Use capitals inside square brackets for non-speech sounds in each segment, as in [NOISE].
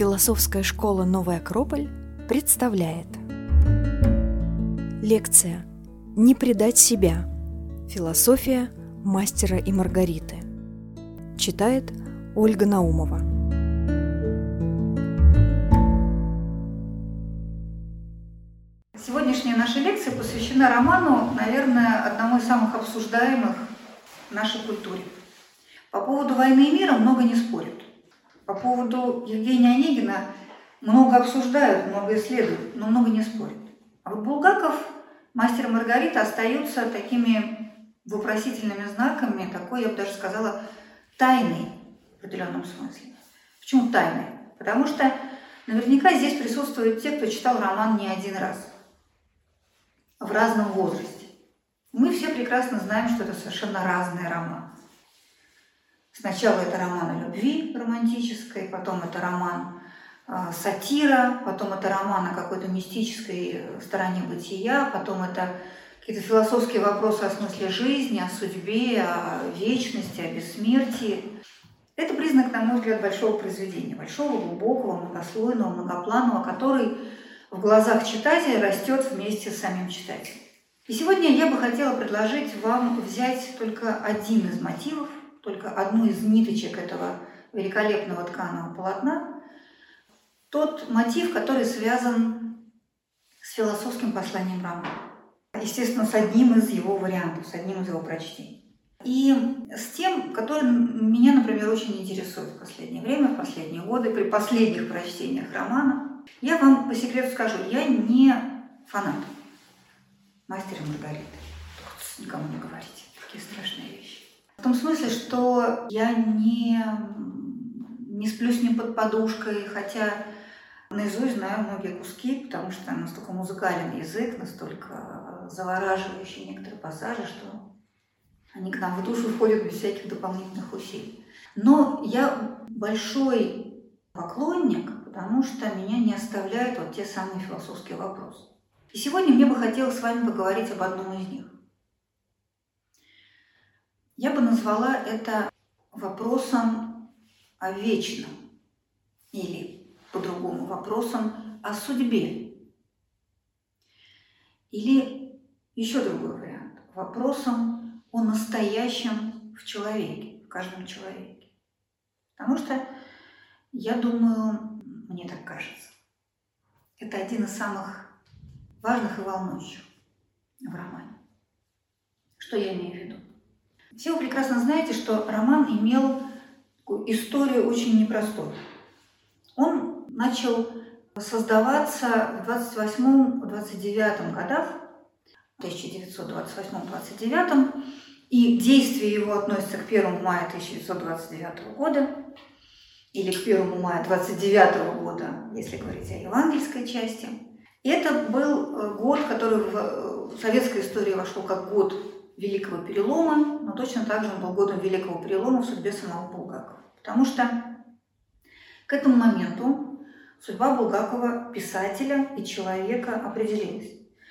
Философская школа «Новый Акрополь» представляет Лекция «Не предать себя. Философия мастера и Маргариты» Читает Ольга Наумова Сегодняшняя наша лекция посвящена роману, наверное, одному из самых обсуждаемых в нашей культуре. По поводу «Войны и мира» много не спорят. По поводу Евгения Онегина много обсуждают, много исследуют, но много не спорят. А вот Булгаков, мастер Маргарита остаются такими вопросительными знаками, такой, я бы даже сказала, тайной в определенном смысле. Почему тайной? Потому что наверняка здесь присутствуют те, кто читал роман не один раз, в разном возрасте. Мы все прекрасно знаем, что это совершенно разные романы. Сначала это роман о любви романтической, потом это роман э, сатира, потом это роман о какой-то мистической стороне бытия, потом это какие-то философские вопросы о смысле жизни, о судьбе, о вечности, о бессмертии. Это признак, на мой взгляд, большого произведения, большого, глубокого, многослойного, многопланового, который в глазах читателя растет вместе с самим читателем. И сегодня я бы хотела предложить вам взять только один из мотивов, только одну из ниточек этого великолепного тканого полотна, тот мотив, который связан с философским посланием романа. Естественно, с одним из его вариантов, с одним из его прочтений. И с тем, который меня, например, очень интересует в последнее время, в последние годы, при последних прочтениях романа. Я вам по секрету скажу, я не фанат мастера Маргариты. Никому не говорите, такие страшные вещи. В том смысле, что я не, не сплю с ним под подушкой, хотя наизусть знаю многие куски, потому что настолько музыкален язык, настолько завораживающие некоторые пассажи, что они к нам в душу входят без всяких дополнительных усилий. Но я большой поклонник, потому что меня не оставляют вот те самые философские вопросы. И сегодня мне бы хотелось с вами поговорить об одном из них. Я бы назвала это вопросом о вечном или по-другому вопросом о судьбе. Или еще другой вариант – вопросом о настоящем в человеке, в каждом человеке. Потому что, я думаю, мне так кажется, это один из самых важных и волнующих в романе. Что я имею в виду? Все вы прекрасно знаете, что роман имел историю очень непростую. Он начал создаваться в 28-29 годах, 1928-29, и действие его относится к 1 мая 1929 года или к 1 мая 29 года, если говорить о евангельской части. И это был э, год, который в советской истории вошел как год Великого Перелома, но точно так же он был годом Великого Перелома в судьбе самого Булгакова. Потому что к этому моменту судьба Булгакова, писателя и человека, определилась.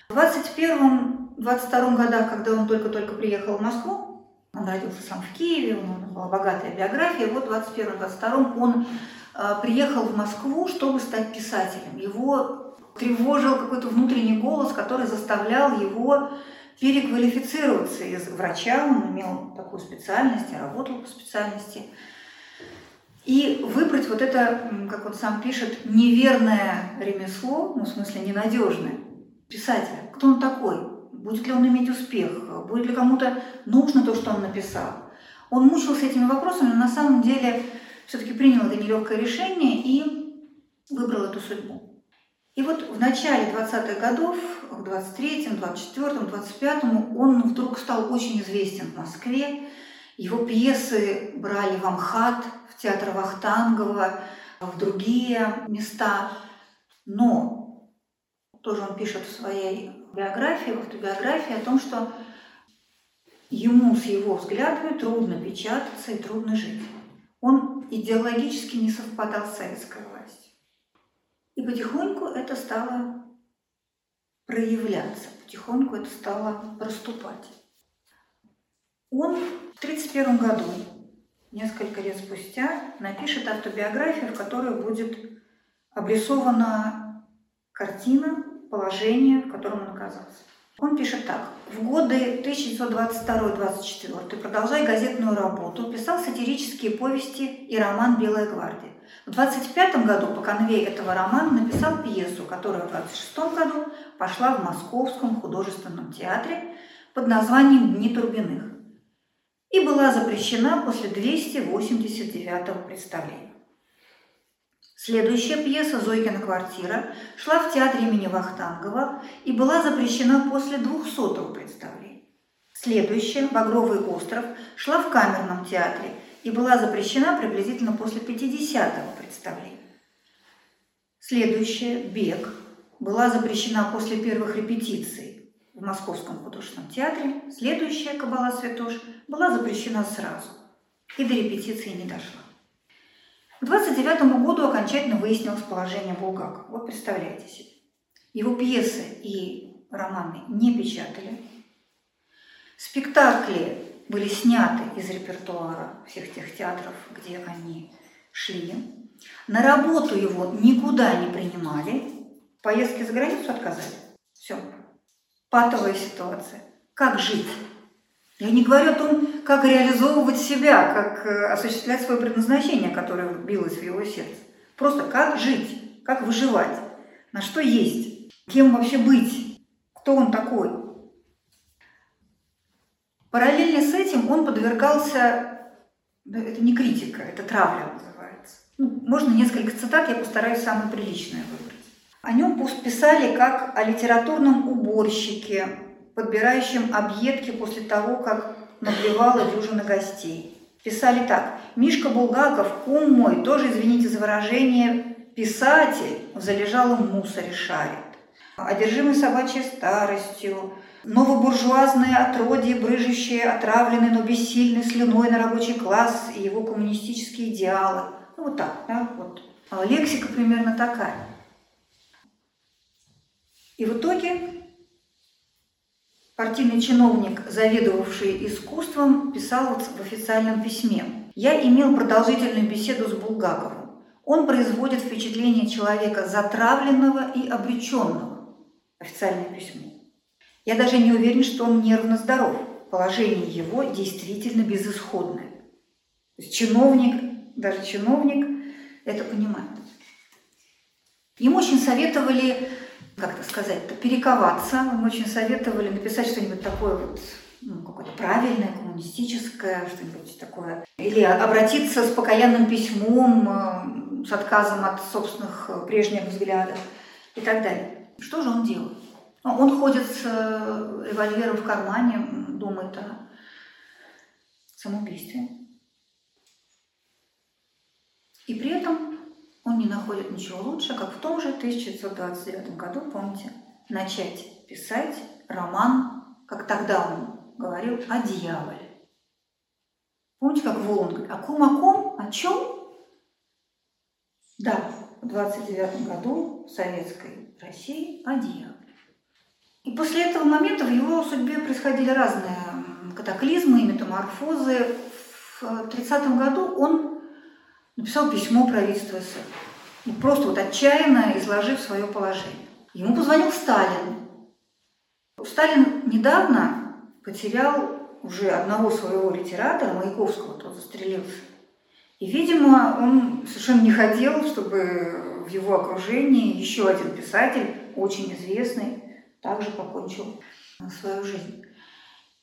В 21-22 годах, когда он только-только приехал в Москву, он родился сам в Киеве, у него была богатая биография, вот в 21-22 он э, приехал в Москву, чтобы стать писателем. Его тревожил какой-то внутренний голос, который заставлял его переквалифицироваться из врача, он имел такую специальность, работал по специальности, и выбрать вот это, как он сам пишет, неверное ремесло, ну, в смысле ненадежное, писателя. Кто он такой? Будет ли он иметь успех? Будет ли кому-то нужно то, что он написал? Он мучился этими вопросами, но на самом деле все-таки принял это нелегкое решение и выбрал эту судьбу. И вот в начале 20-х годов, в 23-м, 24-м, 25-м, он вдруг стал очень известен в Москве. Его пьесы брали в Амхат, в театр Вахтангова, в другие места. Но тоже он пишет в своей биографии, в автобиографии о том, что ему с его взглядами трудно печататься и трудно жить. Он идеологически не совпадал с советской властью. И потихоньку это стало проявляться, потихоньку это стало проступать. Он в 1931 году, несколько лет спустя, напишет автобиографию, в которой будет обрисована картина, положение, в котором он оказался. Он пишет так. В годы 1922-24, продолжая газетную работу, писал сатирические повести и роман «Белая гвардия». В 25 году по конве этого романа написал пьесу, которая в 26 году пошла в Московском художественном театре под названием «Дни Турбиных» и была запрещена после 289 представления. Следующая пьеса «Зойкина квартира» шла в театре имени Вахтангова и была запрещена после 200-го представления. Следующая «Багровый остров» шла в камерном театре и была запрещена приблизительно после 50-го представления. Следующая «Бег» была запрещена после первых репетиций в Московском художественном театре. Следующая «Кабала Святош» была запрещена сразу и до репетиции не дошла. К 29 году окончательно выяснилось положение Булгакова. Вот представляете себе. Его пьесы и романы не печатали. Спектакли были сняты из репертуара всех тех театров, где они шли. На работу его никуда не принимали. Поездки за границу отказали. Все. Патовая ситуация. Как жить? Я не говорю о том, как реализовывать себя, как э, осуществлять свое предназначение, которое билось в его сердце. Просто как жить, как выживать, на что есть, кем вообще быть, кто он такой. Параллельно с этим он подвергался, это не критика, это травля называется. Ну, можно несколько цитат, я постараюсь самые приличные выбрать. О нем писали как о литературном уборщике, подбирающим объедки после того, как наблевала дюжина гостей. Писали так. «Мишка Булгаков, кум мой, тоже, извините за выражение, писатель в залежалом мусоре шарит. Одержимый собачьей старостью, новобуржуазное отродье, брыжущее, отравленное, но бессильной слюной на рабочий класс и его коммунистические идеалы». Ну вот так, да, вот. А лексика примерно такая. И в итоге партийный чиновник, заведовавший искусством, писал в официальном письме. «Я имел продолжительную беседу с Булгаковым. Он производит впечатление человека затравленного и обреченного». Официальное письмо. «Я даже не уверен, что он нервно здоров. Положение его действительно безысходное». То есть чиновник, даже чиновник это понимает. Ему очень советовали как это сказать, перековаться. Мы очень советовали написать что-нибудь такое вот ну, какое-то правильное, коммунистическое, что-нибудь такое. Или обратиться с покаянным письмом, э, с отказом от собственных э, прежних взглядов и так далее. Что же он делает? Ну, он ходит с э, револьвером в кармане, думает о самоубийстве. И при этом он не находит ничего лучше, как в том же 1929 году, помните, начать писать роман, как тогда он говорил, о дьяволе. Помните, как Волан говорит, о ком, о ком, о чем? Да, в 29 году в советской России о дьяволе. И после этого момента в его судьбе происходили разные катаклизмы и метаморфозы. В 30 году он написал письмо правительству СССР. Просто вот отчаянно изложив свое положение. Ему позвонил Сталин. Сталин недавно потерял уже одного своего литератора, Маяковского, тот застрелился. И, видимо, он совершенно не хотел, чтобы в его окружении еще один писатель, очень известный, также покончил свою жизнь.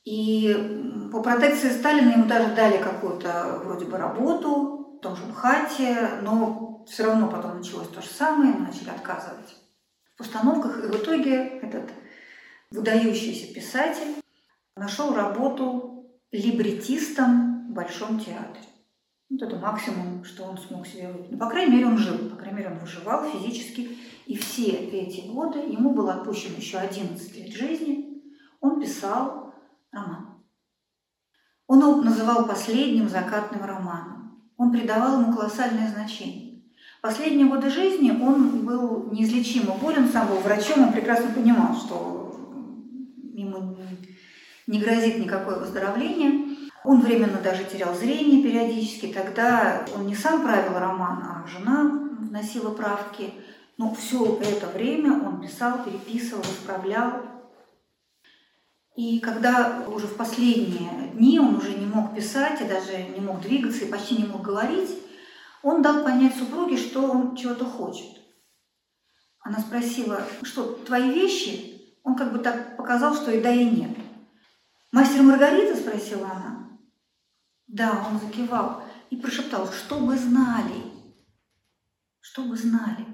И по протекции Сталина ему даже дали какую-то вроде бы работу, в том же МХАТе, но все равно потом началось то же самое, мы начали отказывать в постановках, и в итоге этот выдающийся писатель нашел работу либретистом в Большом театре. Вот это максимум, что он смог себе выпить. Ну, по крайней мере, он жил, по крайней мере, он выживал физически. И все эти годы, ему было отпущено еще 11 лет жизни, он писал роман. Он его называл последним закатным романом. Он придавал ему колоссальное значение. Последние годы жизни он был неизлечимо болен, сам был врачом, он прекрасно понимал, что ему не грозит никакое выздоровление. Он временно даже терял зрение периодически. Тогда он не сам правил роман, а жена вносила правки. Но все это время он писал, переписывал, исправлял. И когда уже в последние дни он уже не мог писать и даже не мог двигаться и почти не мог говорить, он дал понять супруге, что он чего-то хочет. Она спросила, что твои вещи? Он как бы так показал, что и да, и нет. «Мастер Маргарита?» – спросила она. Да, он закивал и прошептал, чтобы знали, чтобы знали.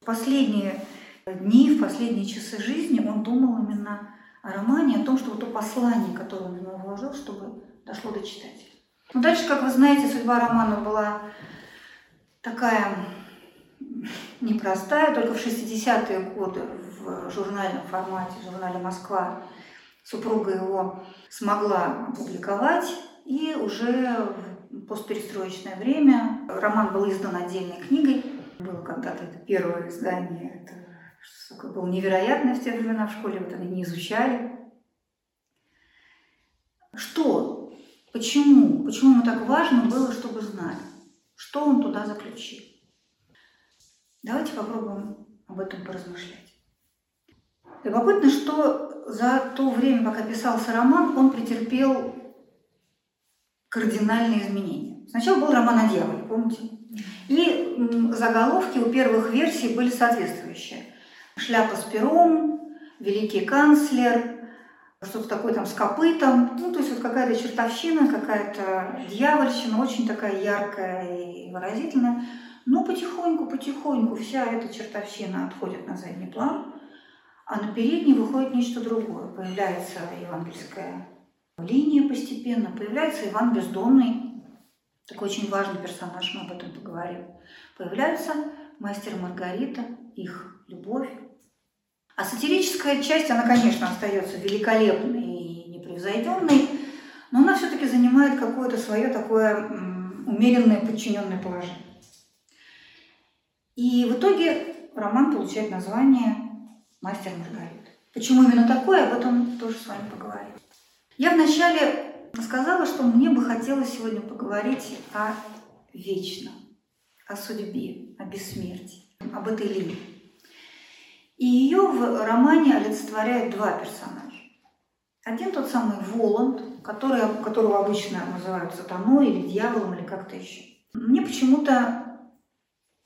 В последние дни, в последние часы жизни он думал именно романе, о том, что вот то послание, которое он в него вложил, чтобы дошло до читателя. Ну, дальше, как вы знаете, судьба романа была такая непростая. Только в 60-е годы в журнальном формате, в журнале «Москва» супруга его смогла опубликовать. И уже в постперестроечное время роман был издан отдельной книгой. Было когда-то первое издание. Это что было невероятное в те времена в школе. Вот они не изучали. Что? Почему? Почему ему так важно было, чтобы знали? Что он туда заключил? Давайте попробуем об этом поразмышлять. Любопытно, что за то время, пока писался роман, он претерпел кардинальные изменения. Сначала был роман о дьяволе, помните? И заголовки у первых версий были соответствующие. «Шляпа с пером», «Великий канцлер», что-то такое там с копытом. Ну, то есть вот какая-то чертовщина, какая-то дьявольщина, очень такая яркая и выразительная. Но потихоньку, потихоньку вся эта чертовщина отходит на задний план, а на передний выходит нечто другое. Появляется евангельская линия постепенно, появляется Иван Бездомный, такой очень важный персонаж, мы об этом поговорим. Появляются мастер Маргарита, их любовь. А сатирическая часть, она, конечно, остается великолепной и непревзойденной, но она все-таки занимает какое-то свое такое умеренное подчиненное положение. И в итоге роман получает название «Мастер Маргарита». Почему именно такое, об этом тоже с вами поговорим. Я вначале сказала, что мне бы хотелось сегодня поговорить о вечном, о судьбе, о бессмертии, об этой линии. И ее в романе олицетворяют два персонажа. Один тот самый Воланд, который, которого обычно называют сатаной или дьяволом или как-то еще. Мне почему-то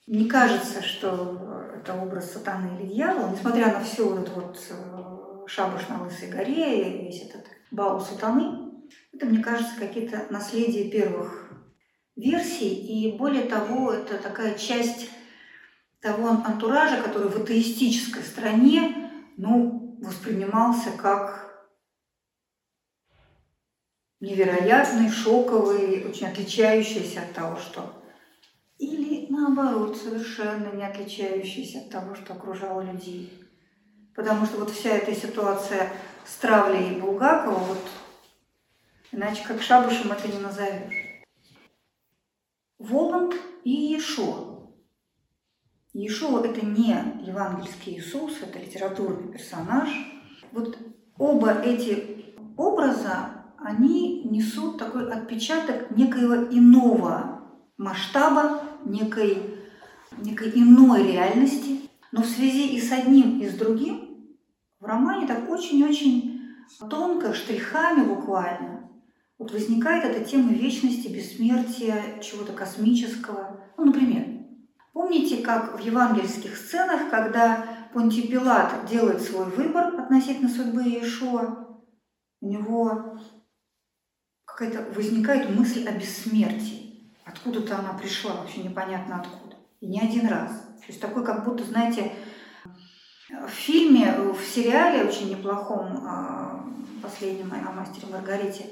не кажется, что это образ сатаны или дьявола, несмотря на всю вот эту вот э, шабаш на Лысой горе и весь этот бал сатаны, это, мне кажется, какие-то наследия первых версий, и более того, это такая часть того антуража, который в атеистической стране ну, воспринимался как невероятный, шоковый, очень отличающийся от того, что наоборот, совершенно не отличающийся от того, что окружало людей. Потому что вот вся эта ситуация с травлей Булгакова, вот, иначе как шабушем это не назовешь. Воланд и Ешо. Ешо – это не евангельский Иисус, это литературный персонаж. Вот оба эти образа, они несут такой отпечаток некоего иного масштаба некой, некой иной реальности. Но в связи и с одним, и с другим в романе так очень-очень тонко, штрихами буквально, вот возникает эта тема вечности, бессмертия, чего-то космического. Ну, например, помните, как в евангельских сценах, когда Понтий Пилат делает свой выбор относительно судьбы Иешуа, у него какая-то возникает мысль о бессмертии. Откуда-то она пришла, вообще непонятно откуда. И не один раз. То есть такой, как будто, знаете, в фильме, в сериале очень неплохом, а, последнем о мастере Маргарите,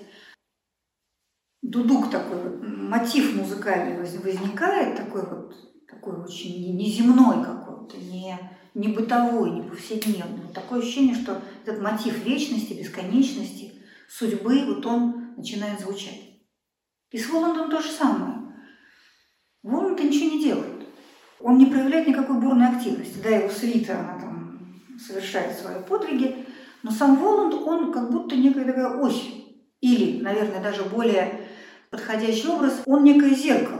дудук такой, мотив музыкальный возникает, такой вот, такой очень неземной какой-то, не, не бытовой, не повседневный. Такое ощущение, что этот мотив вечности, бесконечности, судьбы, вот он начинает звучать. И с Воландом то же самое. Воланд ничего не делает. Он не проявляет никакой бурной активности. Да, его свита, она там совершает свои подвиги, но сам Воланд, он как будто некая такая ось. Или, наверное, даже более подходящий образ, он некое зеркало,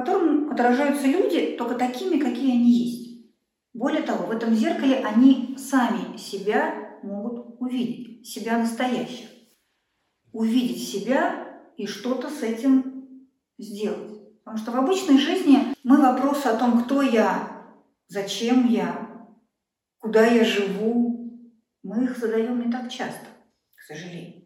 котором отражаются люди только такими, какие они есть. Более того, в этом зеркале они сами себя могут увидеть, себя настоящих. Увидеть себя и что-то с этим сделать. Потому что в обычной жизни мы вопросы о том, кто я, зачем я, куда я живу, мы их задаем не так часто, к сожалению.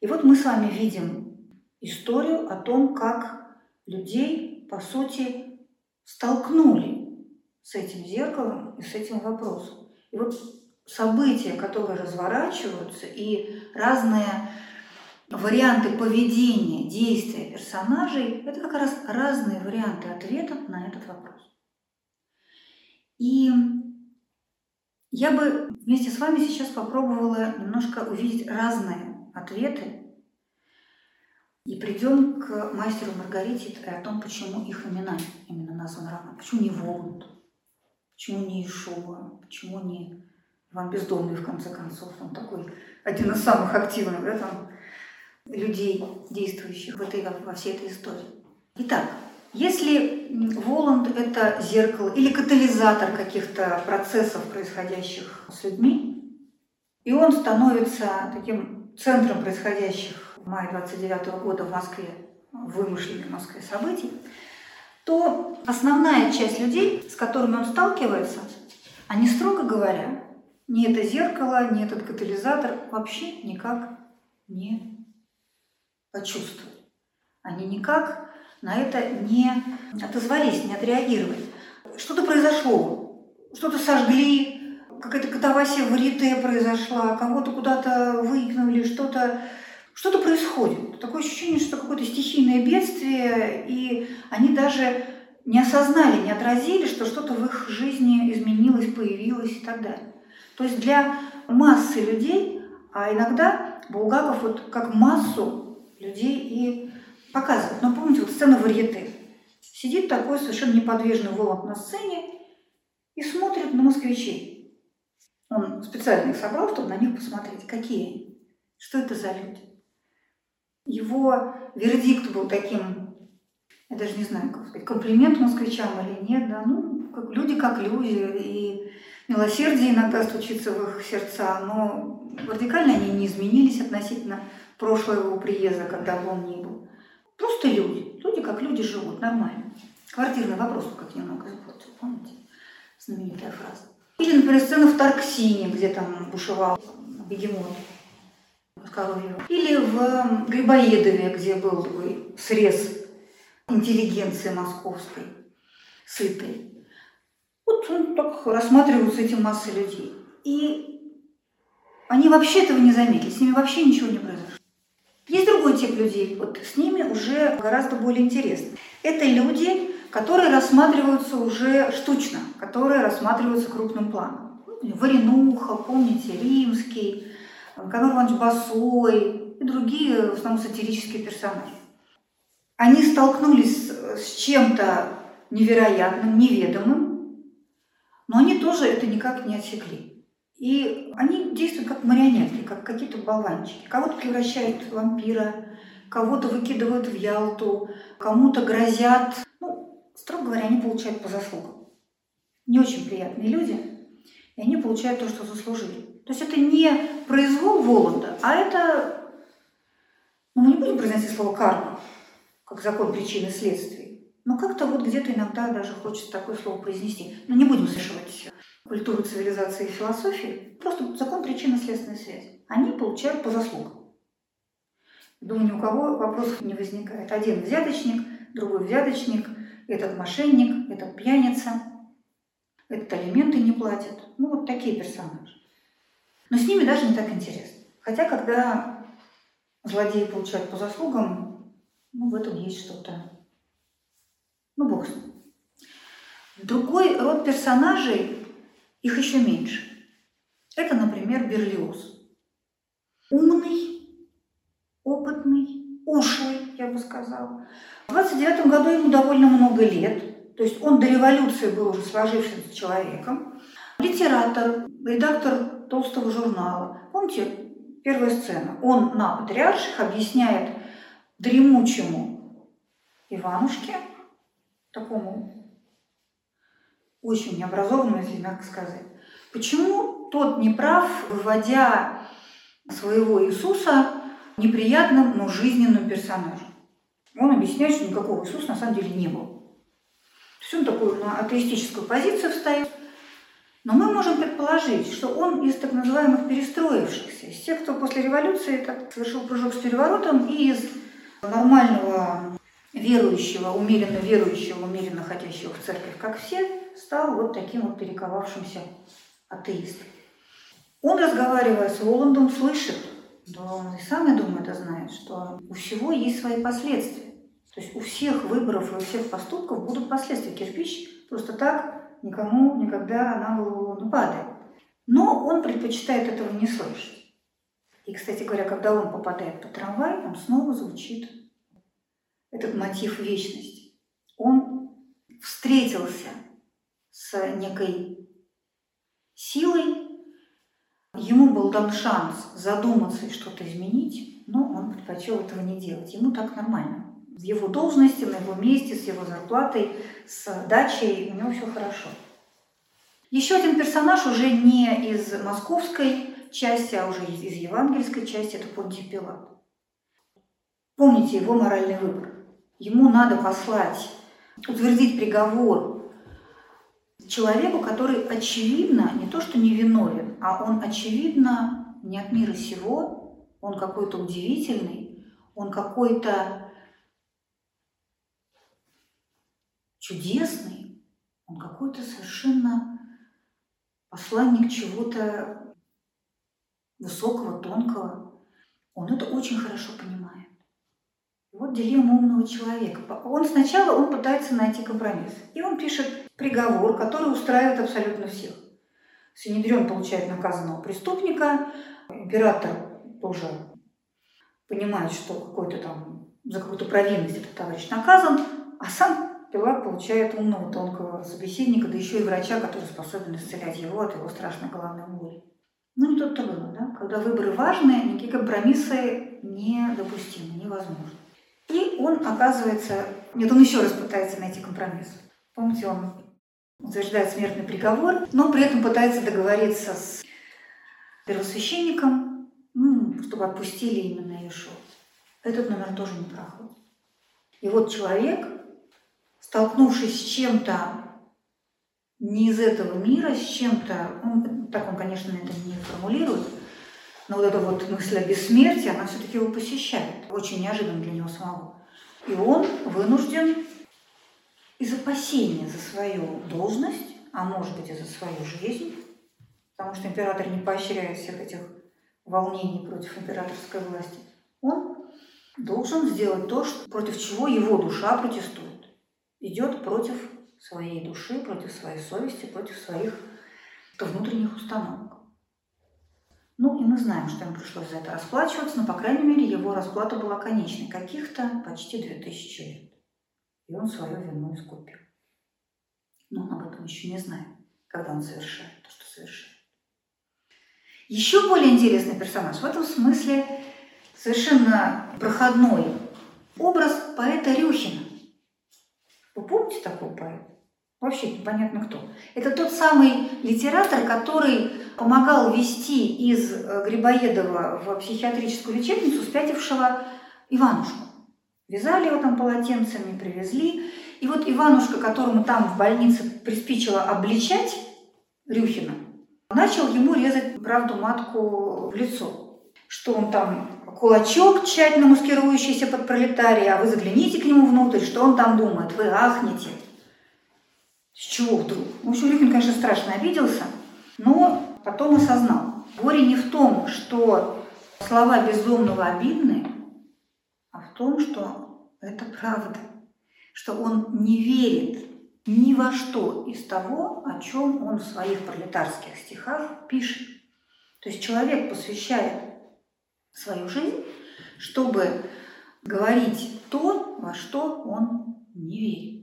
И вот мы с вами видим историю о том, как людей, по сути, столкнули с этим зеркалом и с этим вопросом. И вот события, которые разворачиваются, и разные варианты поведения, действия персонажей – это как раз разные варианты ответов на этот вопрос. И я бы вместе с вами сейчас попробовала немножко увидеть разные ответы и придем к мастеру Маргарите и о том, почему их имена именно названы равно. Почему не Воланд, почему не Ишуа, почему не Иван Бездомный, в конце концов. Он такой один из самых активных да, там, людей, действующих в этой, во всей этой истории. Итак, если Воланд – это зеркало или катализатор каких-то процессов, происходящих с людьми, и он становится таким центром происходящих в мае 29 года в Москве, вымышленных в Москве событий, то основная часть людей, с которыми он сталкивается, они, строго говоря, ни это зеркало, ни этот катализатор вообще никак не почувствовали. Они никак на это не отозвались, не отреагировали. Что-то произошло, что-то сожгли, какая-то катавасия в рите произошла, кого-то куда-то выкинули, что-то что-то происходит. Такое ощущение, что какое-то стихийное бедствие, и они даже не осознали, не отразили, что что-то в их жизни изменилось, появилось и так далее. То есть для массы людей, а иногда Булгаков вот как массу людей и показывает. Но помните, вот сцена варьете. Сидит такой совершенно неподвижный Воланд на сцене и смотрит на москвичей. Он специально их собрал, чтобы на них посмотреть, какие они, что это за люди. Его вердикт был таким, я даже не знаю, как сказать, комплимент москвичам или нет, да, ну, как, люди как люди, и милосердие иногда стучится в их сердца, но радикально они не изменились относительно прошлого его приезда, когда бы он ни был. Просто люди. Люди как люди живут, нормально. Квартирный вопрос как немного испортил, помните? Знаменитая фраза. Или, например, сцена в Тарксине, где там бушевал бегемот коровьего. Или в Грибоедове, где был такой срез интеллигенции московской, сытой. Вот он так рассматриваются эти массы людей. И они вообще этого не заметили, с ними вообще ничего не произошло. Есть другой тип людей, вот с ними уже гораздо более интересно. Это люди, которые рассматриваются уже штучно, которые рассматриваются крупным планом. Варенуха, помните, Римский, Конор Иванович Басой и другие, в основном, сатирические персонажи. Они столкнулись с чем-то невероятным, неведомым, но они тоже это никак не отсекли. И они действуют как марионетки, как какие-то болванчики. Кого-то превращают в вампира, кого-то выкидывают в Ялту, кому-то грозят. Строго говоря, они получают по заслугам. Не очень приятные люди, и они получают то, что заслужили. То есть это не произвол Воланда, а это, ну мы не будем произносить слово карма, как закон причины и следствия. Но как-то вот где-то иногда даже хочется такое слово произнести. Но не будем смешивать культуру, цивилизации и философии, просто закон причинно-следственной связи. Они получают по заслугам. Думаю, ни у кого вопросов не возникает. Один взяточник, другой взяточник, этот мошенник, этот пьяница, этот алименты не платит. Ну, вот такие персонажи. Но с ними даже не так интересно. Хотя, когда злодеи получают по заслугам, ну, в этом есть что-то. Ну, бог с ним. Другой род персонажей их еще меньше. Это, например, Берлиоз. Умный, опытный, ушлый, я бы сказала. В 29 году ему довольно много лет, то есть он до революции был уже сложившимся человеком. Литератор, редактор толстого журнала. Помните, первая сцена. Он на патриарших объясняет дремучему Иванушке, такому очень необразованному, если мягко сказать. Почему тот не прав, выводя своего Иисуса неприятным, но жизненным персонажем? Он объясняет, что никакого Иисуса на самом деле не было. То есть он такую на атеистическую позицию встает. Но мы можем предположить, что он из так называемых перестроившихся, из тех, кто после революции так совершил прыжок с переворотом и из нормального верующего, умеренно верующего, умеренно ходящего в церковь, как все, стал вот таким вот перековавшимся атеистом. Он, разговаривая с Воландом, слышит, и сам, я думаю, это знает, что у всего есть свои последствия. То есть у всех выборов и у всех поступков будут последствия. Кирпич просто так никому никогда на голову не падает. Но он предпочитает этого не слышать. И, кстати говоря, когда он попадает под трамвай, там снова звучит этот мотив вечности. Он встретился с некой силой, ему был дан шанс задуматься и что-то изменить, но он предпочел этого не делать. Ему так нормально. В его должности, на его месте, с его зарплатой, с дачей у него все хорошо. Еще один персонаж уже не из московской части, а уже из, евангельской части, это Понтий Пилат. Помните его моральный выбор. Ему надо послать, утвердить приговор человеку, который очевидно не то что невиновен, а он очевидно не от мира сего, он какой-то удивительный, он какой-то чудесный, он какой-то совершенно посланник чего-то высокого, тонкого. Он это очень хорошо понимает. Вот дилемма умного человека. Он сначала он пытается найти компромисс. И он пишет приговор, который устраивает абсолютно всех. Синедрион получает наказанного преступника, император тоже понимает, что какой-то там за какую-то провинность этот товарищ наказан, а сам Пилат получает умного, тонкого собеседника, да еще и врача, который способен исцелять его от его страшной головной боли. Ну, не тут-то было, да? Когда выборы важные, никакие компромиссы недопустимы, невозможны. И он оказывается... Нет, он еще раз пытается найти компромисс. Помните, он утверждает смертный приговор, но при этом пытается договориться с первосвященником, ну, чтобы отпустили именно Иешуа. Этот номер тоже не проходит. И вот человек, столкнувшись с чем-то не из этого мира, с чем-то, ну, так он, конечно, это не формулирует, но вот эта вот мысль о бессмертии, она все-таки его посещает, очень неожиданно для него самого. И он вынужден из опасения за свою должность, а может быть и за свою жизнь, потому что император не поощряет всех этих волнений против императорской власти, он должен сделать то, что, против чего его душа протестует идет против своей души, против своей совести, против своих внутренних установок. Ну и мы знаем, что ему пришлось за это расплачиваться, но, по крайней мере, его расплата была конечной, каких-то почти 2000 лет. И он свою вину искупил. Но он об этом еще не знает, когда он совершает то, что совершает. Еще более интересный персонаж в этом смысле совершенно проходной образ поэта Рюхина. Вы помните такого поэта? Вообще непонятно кто. Это тот самый литератор, который помогал вести из э, Грибоедова в психиатрическую лечебницу спятившего Иванушку. Вязали его там полотенцами, привезли. И вот Иванушка, которому там в больнице приспичило обличать Рюхина, начал ему резать правду матку в лицо. Что он там кулачок, тщательно маскирующийся под пролетария, а вы загляните к нему внутрь, что он там думает, вы ахнете. С чего вдруг? Общем, Рюхин, конечно, страшно обиделся, но потом осознал. Горе не в том, что слова безумного обидны, а в том, что это правда, что он не верит ни во что из того, о чем он в своих пролетарских стихах пишет. То есть человек посвящает свою жизнь, чтобы говорить то, во что он не верит.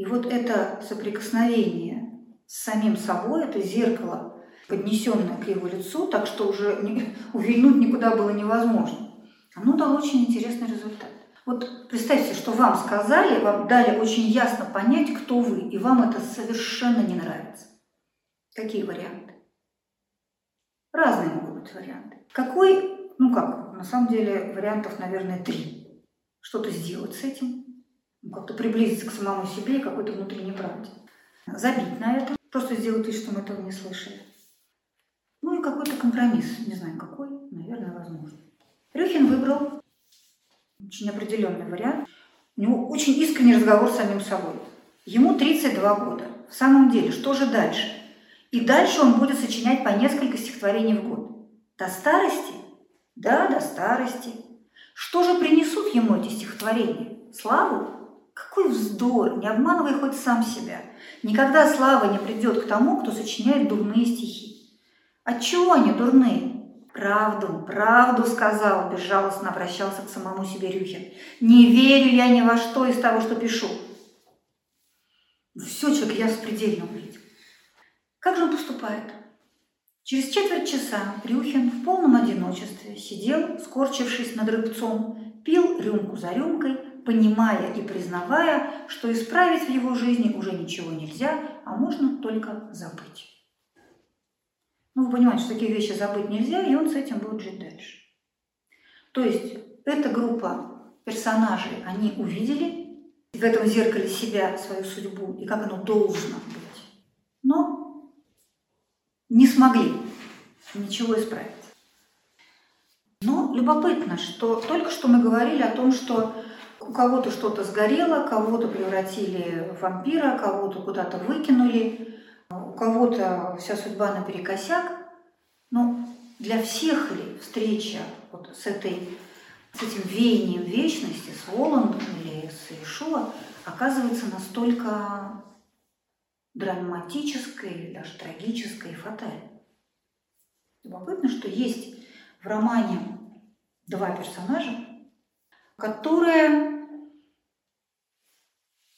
И вот это соприкосновение с самим собой, это зеркало, поднесенное к его лицу, так что уже не, [LAUGHS] увильнуть никуда было невозможно, оно дало очень интересный результат. Вот представьте, что вам сказали, вам дали очень ясно понять, кто вы, и вам это совершенно не нравится. Какие варианты? Разные могут быть варианты. Какой, ну как, на самом деле вариантов, наверное, три. Что-то сделать с этим, как-то приблизиться к самому себе и какой-то внутренней правде. Забить на это, просто сделать вид, что мы этого не слышали. Ну и какой-то компромисс, не знаю какой, наверное, возможно. Рюхин выбрал очень определенный вариант. У него очень искренний разговор с самим собой. Ему 32 года. В самом деле, что же дальше? И дальше он будет сочинять по несколько стихотворений в год. До старости? Да, до старости. Что же принесут ему эти стихотворения? Славу? Какой вздор! Не обманывай хоть сам себя. Никогда слава не придет к тому, кто сочиняет дурные стихи. Отчего они дурные? Правду, правду сказал, безжалостно обращался к самому себе Рюхин. Не верю я ни во что из того, что пишу. Все, человек, я предельно увидел. Как же он поступает? Через четверть часа Рюхин в полном одиночестве сидел, скорчившись над рыбцом, пил рюмку за рюмкой, понимая и признавая, что исправить в его жизни уже ничего нельзя, а можно только забыть. Ну, вы понимаете, что такие вещи забыть нельзя, и он с этим будет жить дальше. То есть эта группа персонажей, они увидели в этом зеркале себя, свою судьбу и как оно должно быть, но не смогли ничего исправить. Но любопытно, что только что мы говорили о том, что у кого-то что-то сгорело, кого-то превратили в вампира, кого-то куда-то выкинули, у кого-то вся судьба наперекосяк. Но для всех ли встреча вот с, этой, с этим веянием вечности, с Воландом или с Ишуа, оказывается настолько драматической, даже трагической и фатальной? Любопытно, что есть в романе два персонажа, которые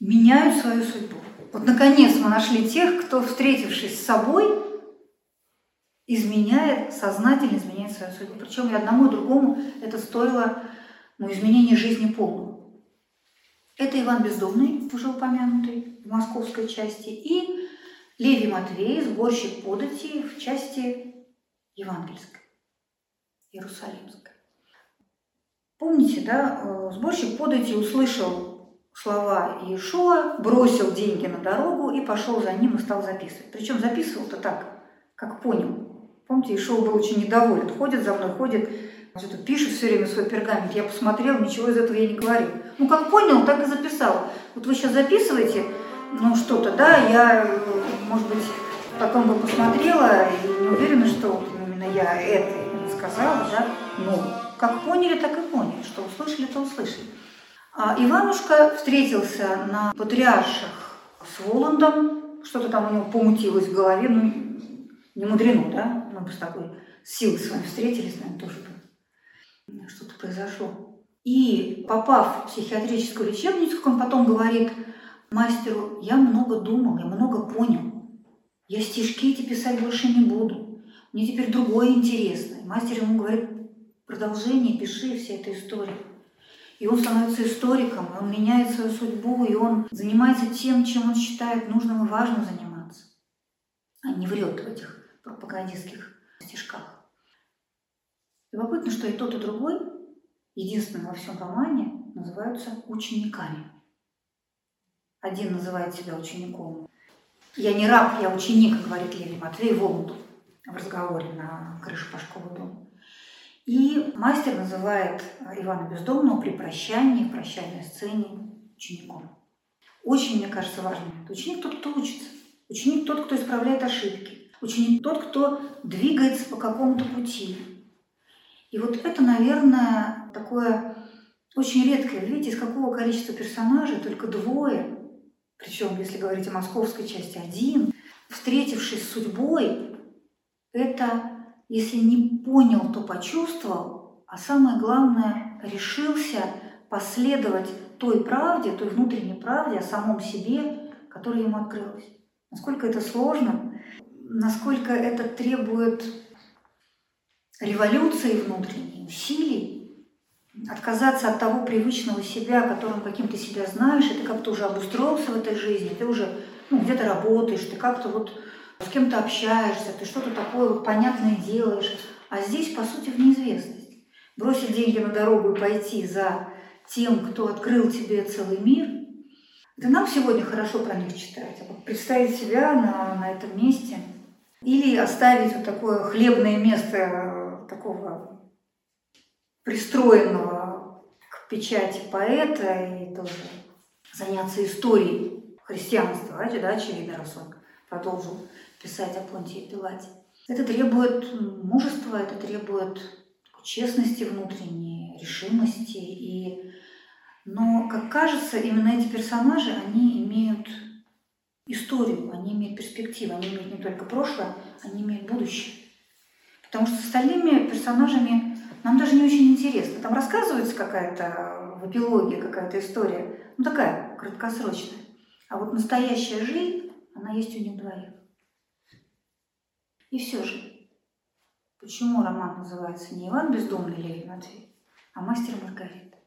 меняют свою судьбу. Вот наконец мы нашли тех, кто, встретившись с собой, изменяет, сознательно изменяет свою судьбу. Причем и одному, и другому это стоило ну, изменения жизни полного. Это Иван Бездомный, уже упомянутый в московской части, и Левий Матвей, сборщик подати в части евангельской, иерусалимской. Помните, да, э, сборщик подати услышал слова Иешуа, бросил деньги на дорогу и пошел за ним и стал записывать. Причем записывал-то так, как понял. Помните, Иешуа был очень недоволен. Ходит за мной, ходит, что-то пишет все время свой пергамент. Я посмотрел, ничего из этого я не говорил. Ну, как понял, так и записал. Вот вы сейчас записываете, ну, что-то, да, я, может быть, потом бы посмотрела и не уверена, что именно я это сказала, да, но как поняли, так и поняли, что услышали, то услышали. А Иванушка встретился на патриарших с Воландом, что-то там у него помутилось в голове, ну, не мудрено, да? Мы бы с такой силой с вами встретились, наверное, тоже бы что-то произошло. И попав в психиатрическую лечебницу, он потом говорит мастеру, я много думал, я много понял. Я стишки эти писать больше не буду. Мне теперь другое интересно. Мастер ему говорит, продолжение, пиши все этой истории. И он становится историком, он меняет свою судьбу, и он занимается тем, чем он считает нужным и важным заниматься, а не врет в этих пропагандистских стишках. Любопытно, что и тот, и другой, единственным во всем романе, называются учениками. Один называет себя учеником. «Я не раб, я ученик», говорит Леви Матвей Воланду в разговоре на крыше Пашкова дома. И мастер называет Ивана Бездомного при прощании, в прощальной сцене учеником. Очень, мне кажется, важно. Ученик тот, кто учится. Ученик тот, кто исправляет ошибки. Ученик тот, кто двигается по какому-то пути. И вот это, наверное, такое очень редкое. Видите, из какого количества персонажей только двое, причем, если говорить о московской части, один, встретившись с судьбой, это если не понял, то почувствовал, а самое главное, решился последовать той правде, той внутренней правде о самом себе, которая ему открылась. Насколько это сложно, насколько это требует революции внутренней, усилий, отказаться от того привычного себя, которым каким ты себя знаешь, и ты как-то уже обустроился в этой жизни, ты уже ну, где-то работаешь, ты как-то вот с кем-то общаешься, ты что-то такое вот понятное делаешь. А здесь, по сути, в неизвестность. Бросить деньги на дорогу и пойти за тем, кто открыл тебе целый мир, это нам сегодня хорошо про них читать. А представить себя на, на этом месте или оставить вот такое хлебное место э, такого пристроенного к печати поэта и тоже заняться историей христианства, да, да очевидно, раз он продолжил писать о Понтии Пилате. Это требует мужества, это требует честности внутренней, решимости. И... Но, как кажется, именно эти персонажи, они имеют историю, они имеют перспективу, они имеют не только прошлое, они имеют будущее. Потому что с остальными персонажами нам даже не очень интересно. Там рассказывается какая-то в эпилоге какая-то история, ну такая, краткосрочная. А вот настоящая жизнь, она есть у них двоих. И все же, почему роман называется не «Иван Бездомный» Левин Матвей, а «Мастер Маргарита»?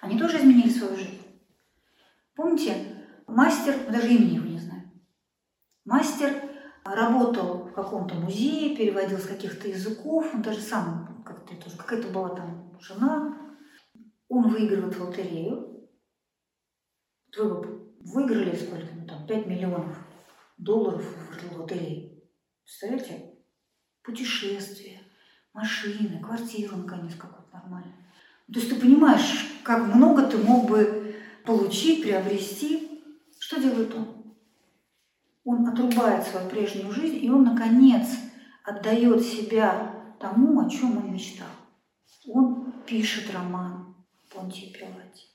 Они тоже изменили свою жизнь. Помните, мастер, даже имени его не знаю, мастер работал в каком-то музее, переводил с каких-то языков, он даже сам как-то тоже, какая-то была там жена, он выигрывает в лотерею. Вы выиграли сколько, ну там, 5 миллионов долларов в лотерее. Представляете? Путешествия, машины, квартиру, наконец, какую-то нормальную. То есть ты понимаешь, как много ты мог бы получить, приобрести. Что делает он? Он отрубает свою прежнюю жизнь, и он, наконец, отдает себя тому, о чем он мечтал. Он пишет роман Понтии Пилати.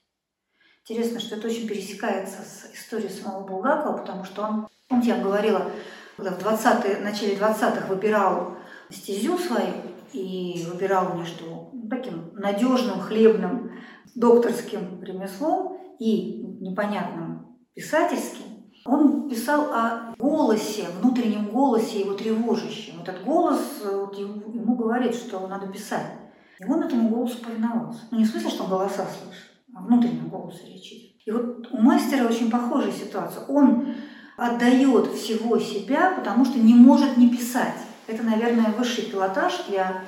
Интересно, что это очень пересекается с историей самого Булгакова, потому что он, помните, я говорила, когда в 20 начале 20-х выбирал стезю свою и выбирал между таким надежным хлебным докторским ремеслом и непонятным писательским, он писал о голосе, внутреннем голосе его тревожащем. Этот голос вот, ему говорит, что надо писать. И он этому голосу повиновался. Ну, не в смысле, что он голоса слышит, а внутреннем голосе речь идет. И вот у мастера очень похожая ситуация. Он отдает всего себя, потому что не может не писать. Это, наверное, высший пилотаж для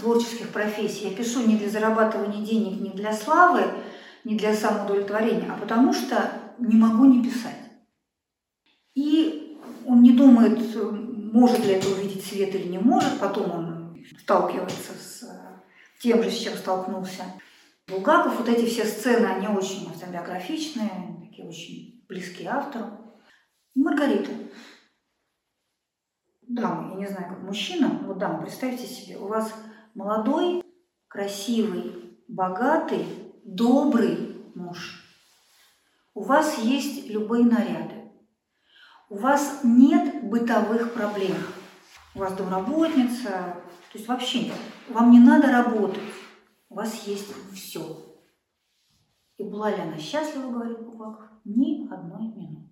творческих профессий. Я пишу не для зарабатывания денег, не для славы, не для самоудовлетворения, а потому что не могу не писать. И он не думает, может ли это увидеть свет или не может, потом он сталкивается с тем же, с чем столкнулся Булгаков. Вот эти все сцены, они очень автобиографичные, такие очень близкие автору. Маргарита. Дама, я не знаю, как мужчина, вот дама, представьте себе, у вас молодой, красивый, богатый, добрый муж. У вас есть любые наряды. У вас нет бытовых проблем. У вас домработница, то есть вообще нет. Вам не надо работать. У вас есть все. И была ли она счастлива, говорит Булгаков, ни одной минуты.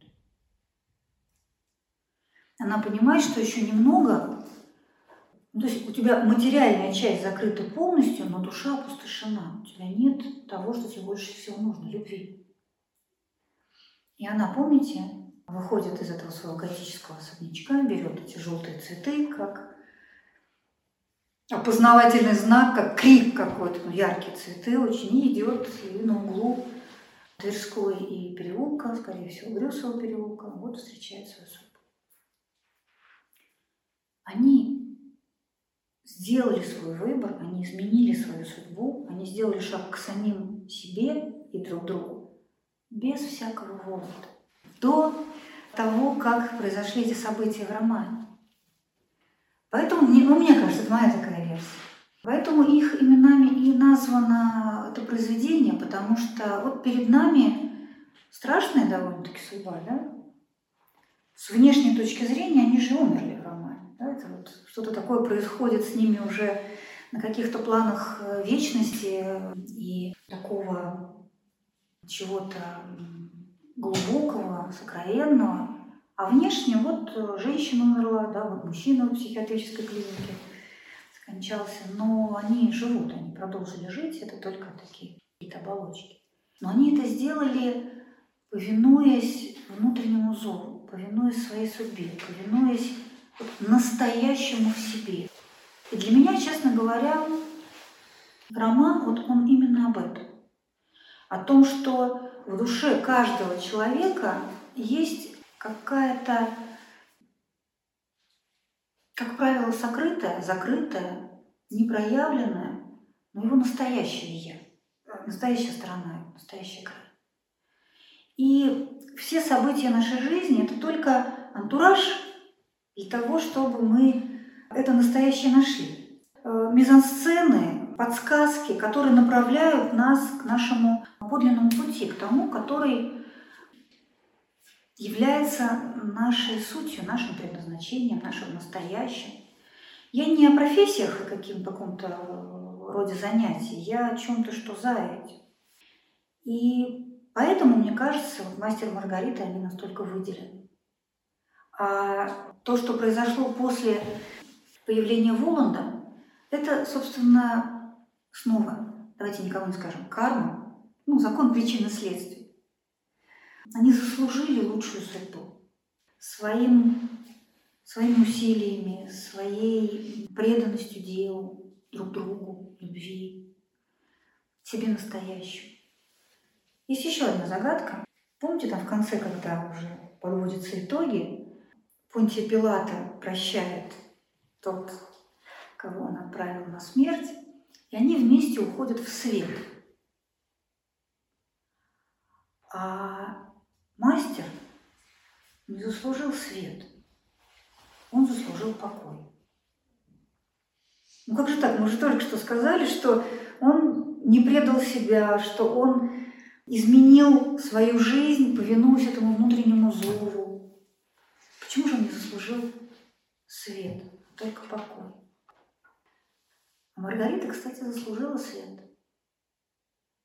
Она понимает, что еще немного, ну, то есть у тебя материальная часть закрыта полностью, но душа опустошена. У тебя нет того, что тебе больше всего нужно, любви. И она, помните, выходит из этого своего готического особнячка, берет эти желтые цветы, как опознавательный знак, как крик какой-то, ну, яркие цветы очень, и идет и на углу Тверской и переулка, скорее всего, Брюсового переулка, вот встречает свою судьбу. Они сделали свой выбор, они изменили свою судьбу, они сделали шаг к самим себе и друг другу без всякого волота. До того, как произошли эти события в романе. Поэтому, ну, мне кажется, это моя такая версия. Поэтому их именами и названо это произведение, потому что вот перед нами страшная довольно-таки судьба, да? С внешней точки зрения они же умерли в романе. Да, это вот что-то такое происходит с ними уже на каких-то планах э, вечности и такого чего-то глубокого, сокровенного. А внешне вот э, женщина умерла, да, вот мужчина в психиатрической клинике, скончался, но они живут, они продолжили жить, это только такие какие-то оболочки. Но они это сделали, повинуясь внутреннему зову, повинуясь своей судьбе, повинуясь настоящему в себе. И для меня, честно говоря, роман, вот он именно об этом. О том, что в душе каждого человека есть какая-то, как правило, сокрытая, закрытая, непроявленная, но его настоящее «я», настоящая сторона, настоящая край. И все события нашей жизни – это только антураж для того, чтобы мы это настоящее нашли. Э, мизансцены, подсказки, которые направляют нас к нашему подлинному пути, к тому, который является нашей сутью, нашим предназначением, нашим настоящим. Я не о профессиях и каким-то каком-то роде занятий, я о чем-то, что за этим. И поэтому, мне кажется, вот мастер Маргарита, они настолько выделены. А то, что произошло после появления Воланда, это, собственно, снова, давайте никому не скажем, карма, ну, закон причины следствия. Они заслужили лучшую судьбу своим, своими усилиями, своей преданностью делу, друг другу, любви, себе настоящему. Есть еще одна загадка. Помните, там в конце, когда уже подводятся итоги, Понтия Пилата прощает тот, кого он отправил на смерть, и они вместе уходят в свет. А Мастер не заслужил свет, он заслужил покой. Ну как же так? Мы же только что сказали, что он не предал себя, что он изменил свою жизнь, повинуясь этому внутреннему зову. Заслужил свет, только покой? А Маргарита, кстати, заслужила свет.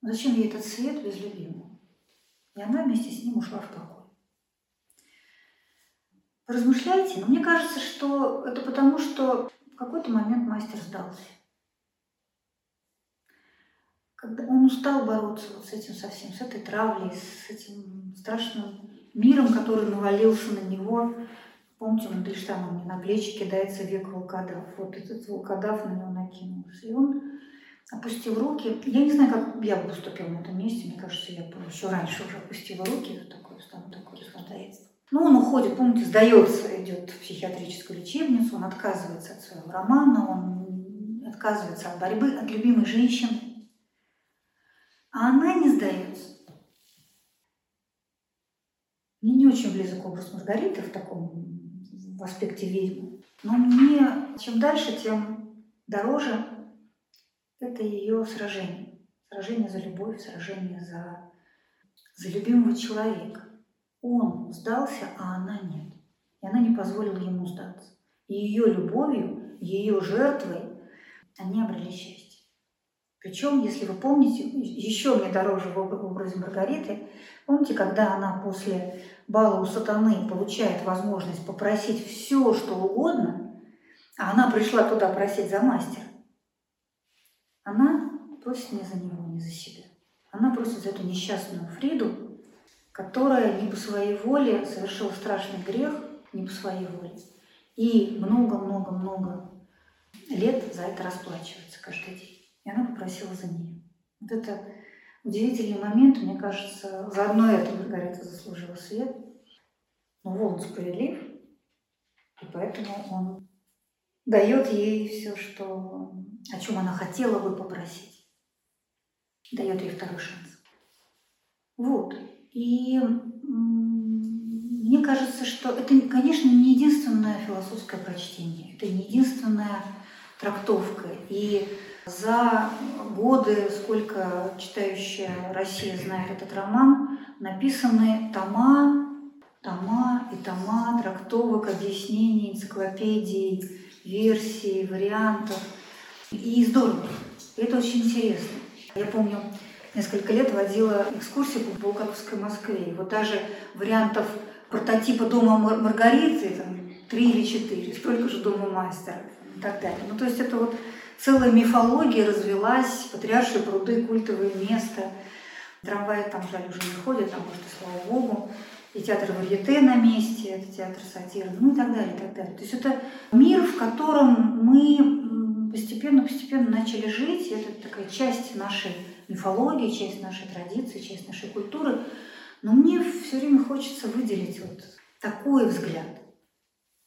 Зачем ей этот свет без любимого? И она вместе с ним ушла в покой. Размышляйте, но мне кажется, что это потому, что в какой-то момент мастер сдался. Когда он устал бороться вот с этим совсем, с этой травлей, с этим страшным миром, который навалился на него. Помните, Мандельштам мне на плечи кидается век волкодав. Вот этот волкодав на него накинулся. И он опустил руки. Я не знаю, как я бы поступила на этом месте. Мне кажется, я бы еще раньше уже опустила руки. Такое, там такое расходается. Но он уходит, помните, сдается, идет в психиатрическую лечебницу, он отказывается от своего романа, он отказывается от борьбы, от любимой женщины. А она не сдается. Мне не очень близок образ Маргариты в таком в аспекте ведьмы. Но мне чем дальше, тем дороже это ее сражение. Сражение за любовь, сражение за, за любимого человека. Он сдался, а она нет. И она не позволила ему сдаться. И ее любовью, ее жертвой они обрели счастье. Причем, если вы помните, еще мне дороже в образе Маргариты, помните, когда она после бала у сатаны получает возможность попросить все, что угодно, а она пришла туда просить за мастера, она просит не за него, не за себя. Она просит за эту несчастную Фриду, которая не по своей воле совершила страшный грех, не по своей воле. И много-много-много лет за это расплачивается каждый день. И она попросила за нее. Вот это удивительный момент, мне кажется, заодно это Маргарита заслужила свет. Но Волн справедлив, и поэтому он дает ей все, что, о чем она хотела бы попросить. Дает ей второй шанс. Вот. И мне кажется, что это, конечно, не единственное философское прочтение, это не единственная трактовка. И за годы, сколько читающая Россия знает этот роман, написаны тома, тома и тома трактовок, объяснений, энциклопедий, версий, вариантов. И здорово. Это очень интересно. Я помню, несколько лет водила экскурсию по Булгаковской Москве. И вот даже вариантов прототипа дома Маргариты, там, три или четыре, столько же дома мастера. и так далее. Ну, то есть это вот целая мифология развелась, патриаршие пруды, культовое место. Трамваи там, жаль, уже не ходят, может, и слава богу. И театр варьете на месте, это театр сатиры, ну и так далее, и так далее. То есть это мир, в котором мы постепенно-постепенно начали жить, это такая часть нашей мифологии, часть нашей традиции, часть нашей культуры. Но мне все время хочется выделить вот такой взгляд.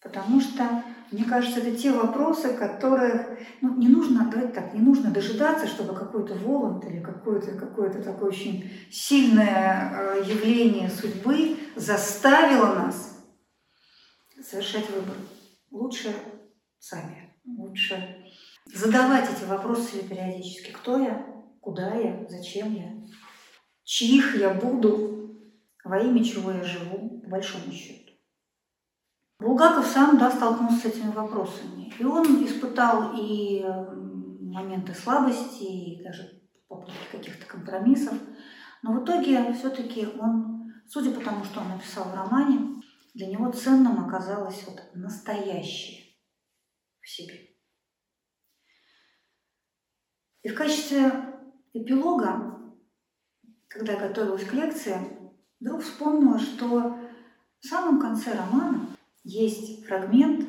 Потому что, мне кажется, это те вопросы, которых ну, не нужно, давайте так, не нужно дожидаться, чтобы какой-то Воланд или какое-то какое такое очень сильное э, явление судьбы заставило нас совершать выбор. Лучше сами, лучше задавать эти вопросы себе периодически. Кто я? Куда я? Зачем я? Чьих я буду? Во имя чего я живу, по большому счету. Булгаков сам да, столкнулся с этими вопросами. И он испытал и моменты слабости, и даже попытки каких-то компромиссов. Но в итоге все-таки он, судя по тому, что он написал в романе, для него ценным оказалось вот настоящее в себе. И в качестве эпилога, когда я готовилась к лекции, вдруг вспомнила, что в самом конце романа есть фрагмент,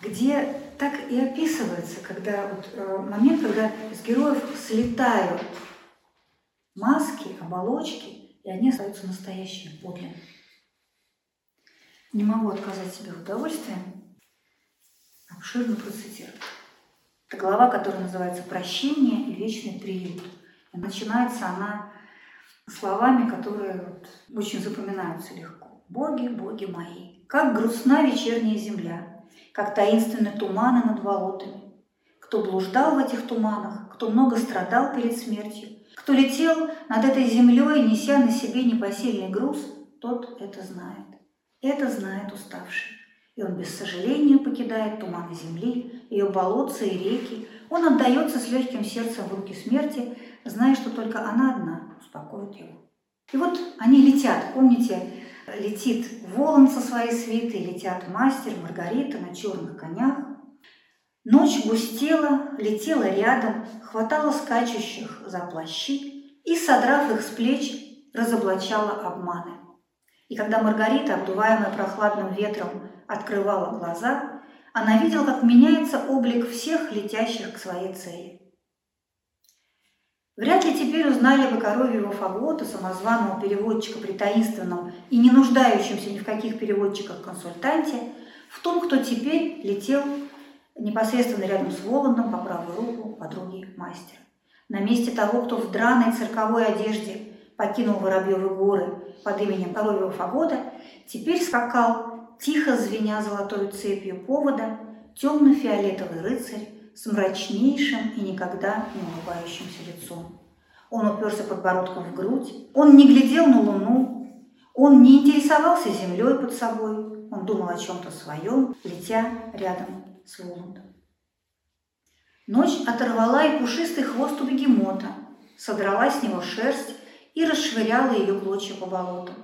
где так и описывается, когда вот, э, момент, когда из героев слетают маски, оболочки, и они остаются настоящими, подлинными. Не могу отказать себе в удовольствии обширно процитировать. Это глава, которая называется «Прощение и вечный приют». И начинается она словами, которые вот очень запоминаются легко. «Боги, боги мои, как грустна вечерняя земля, как таинственны туманы над болотами. Кто блуждал в этих туманах, кто много страдал перед смертью, кто летел над этой землей, неся на себе непосильный груз, тот это знает. Это знает уставший. И он без сожаления покидает туманы земли, ее болотца и реки. Он отдается с легким сердцем в руки смерти, зная, что только она одна успокоит его. И вот они летят. Помните, летит Волан со своей свитой, летят мастер, Маргарита на черных конях. Ночь густела, летела рядом, хватала скачущих за плащи и, содрав их с плеч, разоблачала обманы. И когда Маргарита, обдуваемая прохладным ветром, открывала глаза, она видела, как меняется облик всех летящих к своей цели. Вряд ли теперь узнали бы коровьего фагота, самозваного переводчика при таинственном и не нуждающемся ни в каких переводчиках-консультанте, в том, кто теперь летел непосредственно рядом с Воландом по правую руку подруги мастера. На месте того, кто в драной цирковой одежде покинул Воробьевы горы под именем коровьего фагота, теперь скакал, тихо звеня золотой цепью повода, темно-фиолетовый рыцарь с мрачнейшим и никогда не улыбающимся лицом. Он уперся подбородком в грудь, он не глядел на луну, он не интересовался землей под собой, он думал о чем-то своем, летя рядом с Воландом. Ночь оторвала и пушистый хвост у бегемота, содрала с него шерсть и расшвыряла ее клочья по болотам.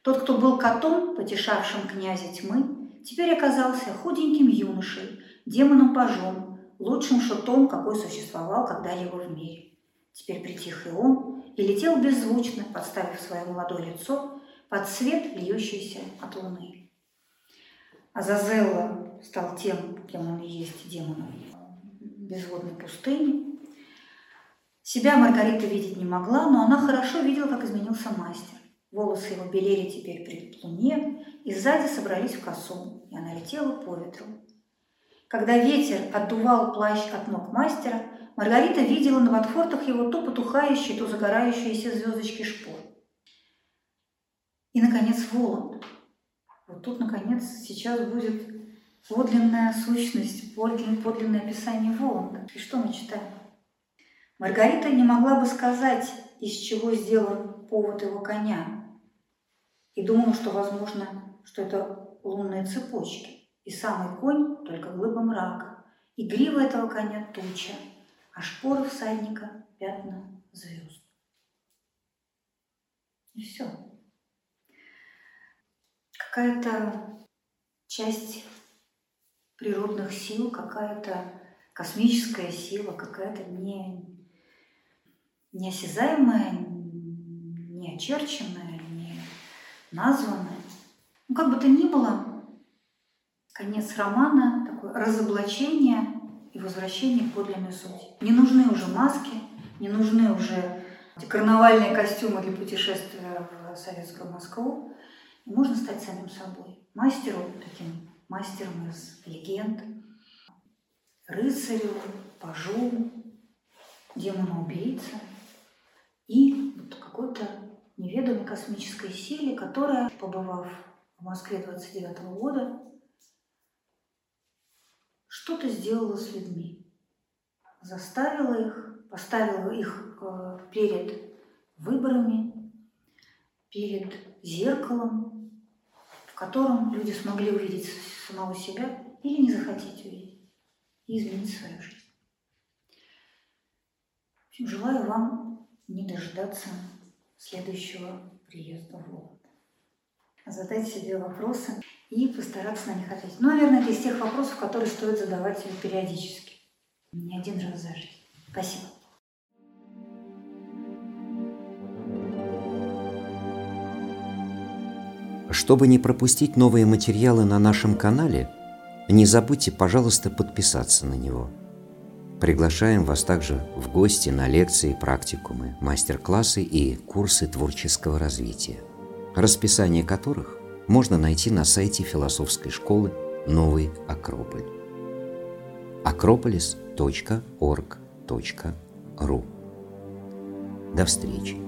Тот, кто был котом, потешавшим князя тьмы, теперь оказался худеньким юношей, демоном-пажом, лучшим шутом, какой существовал когда-либо в мире. Теперь притих и он, и летел беззвучно, подставив свое молодое лицо под свет, льющийся от луны. Азазелла стал тем, кем он и есть демоном безводной пустыни. Себя Маргарита видеть не могла, но она хорошо видела, как изменился мастер. Волосы его белели теперь при луне, и сзади собрались в косу, и она летела по ветру. Когда ветер отдувал плащ от ног мастера, Маргарита видела на ботфортах его то потухающие, то загорающиеся звездочки шпор. И, наконец, Воланд. Вот тут, наконец, сейчас будет подлинная сущность, подлинное, подлинное описание Воланда. И что мы читаем? Маргарита не могла бы сказать, из чего сделан повод его коня, и думала, что, возможно, что это лунные цепочки. И самый конь только глыба мрака, и грива этого коня туча, а шпоры всадника пятна звезд. И все. Какая-то часть природных сил, какая-то космическая сила, какая-то не, неосязаемая, неочерченная, не названная. Ну, как бы то ни было, конец романа – такое разоблачение и возвращение к подлинной сути. Не нужны уже маски, не нужны уже карнавальные костюмы для путешествия в советскую Москву. И можно стать самим собой. Мастеру, таким мастером из легенд, рыцарю, пажу, демону-убийце и вот какой-то неведомой космической силе, которая, побывав в Москве 29 -го года, что-то сделала с людьми, заставила их, поставила их э, перед выборами, перед зеркалом, в котором люди смогли увидеть самого себя или не захотеть увидеть и изменить свою жизнь. В общем, желаю вам не дождаться следующего приезда в Волгу. Задать себе вопросы и постараться на них ответить. Ну, наверное, это из тех вопросов, которые стоит задавать себе периодически. Не один раз за жизнь. Спасибо. Чтобы не пропустить новые материалы на нашем канале, не забудьте, пожалуйста, подписаться на него. Приглашаем вас также в гости на лекции, практикумы, мастер-классы и курсы творческого развития, расписание которых можно найти на сайте философской школы «Новый Акрополь» акрополис.орг.ру До встречи!